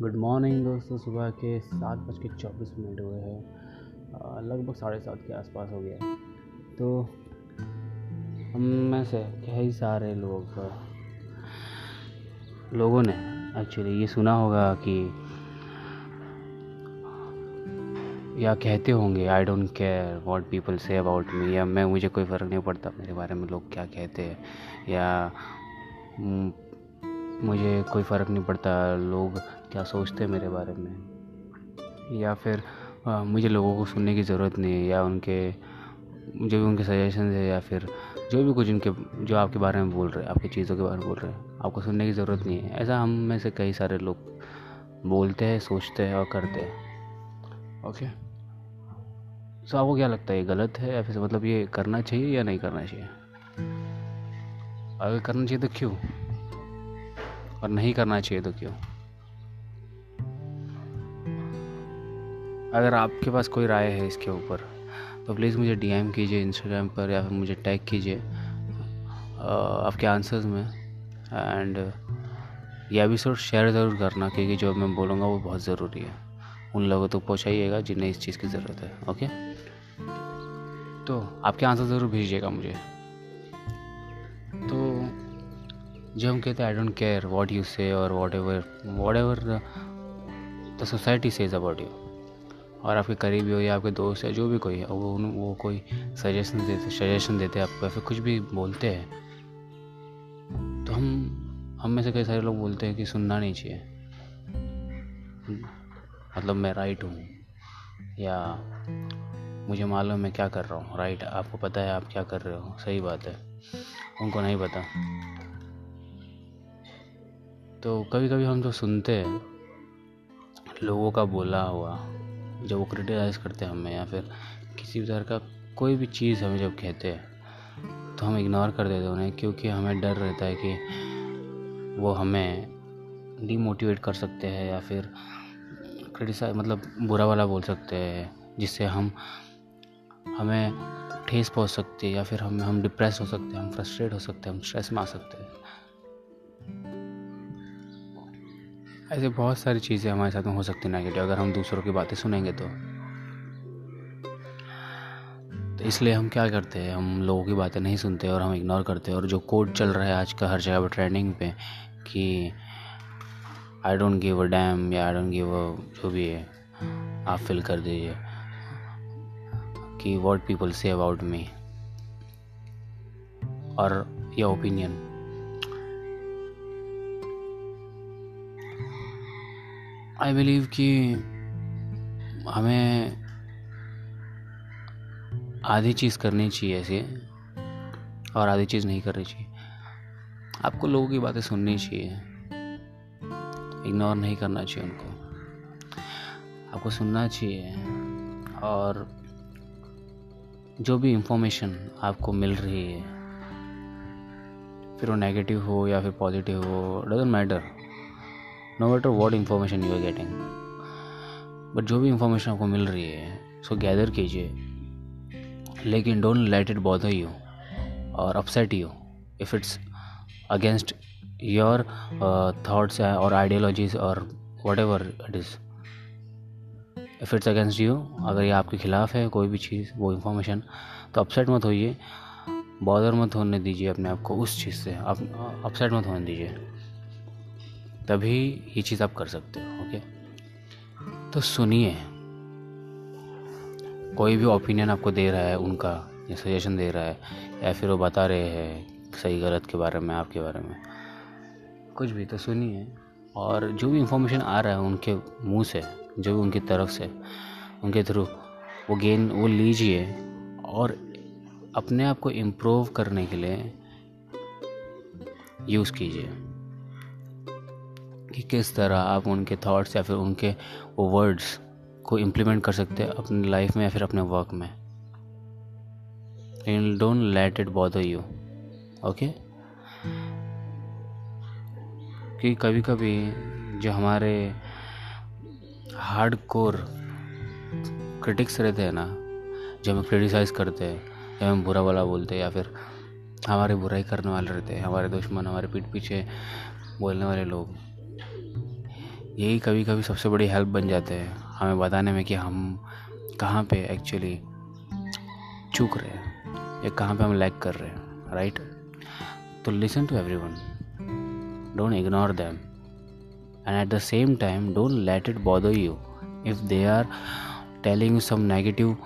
Good morning दोस्तों, सुबह के सात बज के चौबीस मिनट हुए हैं। लगभग साढ़े सात के आसपास हो गया तो हम में से कई सारे लोग, लोगों ने एक्चुअली ये सुना होगा कि या कहते होंगे I don't care what people say about me या मैं, मुझे कोई फ़र्क नहीं पड़ता मेरे बारे में लोग क्या कहते हैं। या मुझे कोई फ़र्क नहीं पड़ता, लोग क्या सोचते हैं मेरे बारे में? या फिर आ, मुझे लोगों को सुनने की ज़रूरत नहीं है या उनके जो भी उनके सजेशन है या फिर जो भी कुछ उनके जो आपके बारे में बोल रहे हैं आपकी चीज़ों के बारे में बोल रहे हैं आपको सुनने की ज़रूरत नहीं है। ऐसा हम में से कई सारे लोग बोलते हैं सोचते हैं और करते हैं। ओके सो आपको क्या लगता है ये गलत है? या फिर मतलब ये करना चाहिए या नहीं करना चाहिए? अगर करना चाहिए तो क्यों? और नहीं करना चाहिए तो क्यों? अगर आपके पास कोई राय है इसके ऊपर तो प्लीज़ मुझे डीएम कीजिए इंस्टाग्राम पर या फिर मुझे टैग कीजिए आपके आंसर्स में। एंड ये एपिसोड शेयर ज़रूर करना क्योंकि जो मैं बोलूँगा वो बहुत ज़रूरी है। उन लोगों तक तो पहुँचाइएगा जिन्हें इस चीज़ की ज़रूरत है ओके तो आपके आंसर ज़रूर भेजिएगा मुझे। तो जो हम कहते हैं I don't care what you say और whatever whatever the society says about you और आपके करीबी हो या आपके दोस्त या जो भी कोई है, वो वो कोई सजेशन देते सजेशन देते हैं आपको या फिर कुछ भी बोलते हैं तो हम हम में से कई सारे लोग बोलते हैं कि सुनना नहीं चाहिए। मतलब मैं राइट हूँ, या मुझे मालूम है मैं क्या कर रहा हूँ राइट आपको पता है आप क्या कर रहे हो, सही बात है, उनको नहीं पता। तो कभी कभी हम जो सुनते हैं, लोगों का बोला हुआ जब वो क्रिटिसाइज़ करते हैं हमें या फिर किसी भी तरह का कोई भी चीज़ हमें जब कहते हैं तो हम इग्नोर कर देते हैं उन्हें क्योंकि हमें डर रहता है कि वो हमें डीमोटिवेट कर सकते हैं या फिर क्रिटिसाइज मतलब बुरा वाला बोल सकते हैं, जिससे हम, हमें ठेस पहुँच सकती है या फिर हम हम डिप्रेस हो सकते हैं, हम फ्रस्ट्रेट हो सकते हैं, हम स्ट्रेस में आ सकते हैं। ऐसे बहुत सारी चीज़ें हमारे साथ में हो सकती हैं नेगेटिव अगर हम दूसरों की बातें सुनेंगे तो। तो इसलिए हम क्या करते हैं, हम लोगों की बातें नहीं सुनते और हम इग्नोर करते हैं। और जो कोड चल रहा है आज का हर जगह पर ट्रेंडिंग पे, कि I don't give a damn या आई डोंट गिव अ जो भी है, आप फिल कर दीजिए, कि what people say about me और ये ओपिनियन आई बिलीव कि हमें आधी चीज़ करनी चाहिए ऐसे, और आधी चीज़ नहीं करनी चाहिए। आपको लोगों की बातें सुननी चाहिए। इग्नोर नहीं करना चाहिए उनको। आपको सुनना चाहिए, और जो भी इंफॉर्मेशन आपको मिल रही है, फिर वो नेगेटिव हो या फिर पॉजिटिव हो doesn't matter no matter what information you are getting but जो भी इंफॉर्मेशन आपको मिल रही है सो गैदर कीजिए। लेकिन don't let it bother you और upset you if it's against your thoughts और आइडियोलॉजीज और whatever it is if it's against you अगर ये आपके ख़िलाफ़ है कोई भी चीज़, वो इन्फॉर्मेशन तो अपसेट मत होइए। बॉदर मत होने दीजिए अपने आप को उस चीज़ से। आप अपसेट मत होने दीजिए। तभी ये चीज़ आप कर सकते हो, ओके? तो सुनिए, कोई भी ओपिनियन आपको दे रहा है, उनका या सजेशन दे रहा है, या फिर वो बता रहे हैं सही, गलत के बारे में, आपके बारे में, कुछ भी तो सुनिए। और जो भी इंफॉर्मेशन आ रहा है उनके मुँह से, जो भी उनकी तरफ़ से, उनके थ्रू वो गेन वो लीजिए। और अपने आप को इम्प्रूव करने के लिए यूज़ कीजिए। कि किस तरह आप उनके थॉट्स या फिर उनके वो वर्ड्स को इम्प्लीमेंट कर सकते हैं अपनी लाइफ में या फिर अपने वर्क में। इन don't let it bother you okay कि कभी कभी जो हमारे हार्ड कोर क्रिटिक्स रहते हैं ना, जो हमें क्रिटिसाइज़ करते हैं, या हमें बुरा वाला बोलते हैं या फिर हमारे बुराई करने वाले रहते हैं, हमारे दुश्मन, हमारे पीठ पीछे बोलने वाले लोग यही कभी कभी सबसे बड़ी हेल्प बन जाते हैं। हमें बताने में कि हम कहाँ पे एक्चुअली चूक रहे हैं, या कहाँ पे हम लैक कर रहे हैं राइट तो listen to everyone don't ignore them and at the same time don't let it bother you if they are telling you some negative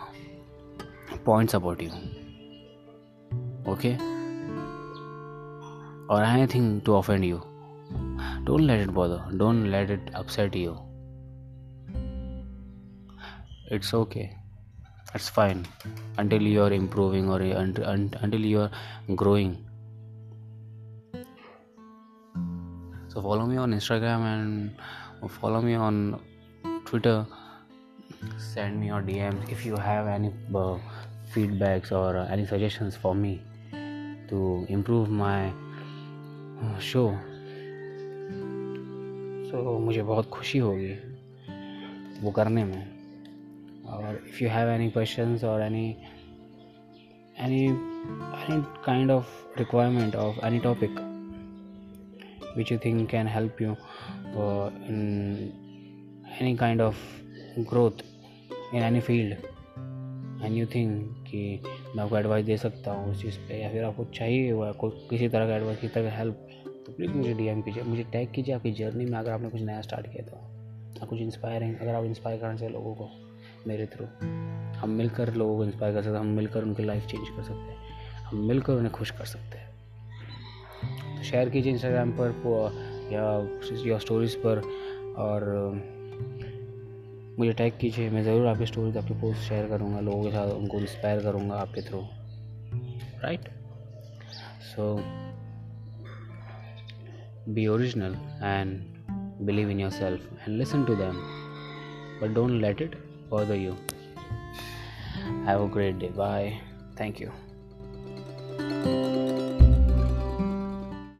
points about you okay or anything to offend you. Don't let it bother, don't let it upset you. It's okay, it's fine until you are improving or until you are growing. So, follow me on Instagram and follow me on Twitter. Send me your DMs if you have any uh, feedbacks or uh, any suggestions for me to improve my show so मुझे बहुत खुशी होगी वो करने में। और if you have any question और any any any kind of requirement of any topic which you think can help you in any kind of growth in any field and you think कि मैं आपको advice दे सकता हूँ उस चीज़ पे, या फिर आपको चाहिए हुआ कोई किसी तरह का एडवाइस किसी तरह का हेल्प तो प्लीज़ मुझे डीएम कीजिए, मुझे टैग कीजिए आपकी जर्नी में अगर आपने कुछ नया स्टार्ट किया तो। आप कुछ इंस्पायरिंग अगर आप इंस्पायर करना चाहिए लोगों को, मेरे थ्रू हम मिलकर लोगों को इंस्पायर कर सकते हैं, हम मिलकर उनकी लाइफ चेंज कर सकते हैं, हम मिलकर उन्हें खुश कर सकते हैं। तो शेयर कीजिए इंस्टाग्राम पर या स्टोरीज़ पर, और, मुझे टैग कीजिए, मैं ज़रूर आपकी स्टोरीज आपकी पोस्ट शेयर करूँगा, लोगों के साथ उनको इंस्पायर करूँगा आपके through right so Be original and believe in yourself and listen to them, but don't let it bother you. Have a great day. Bye. Thank you.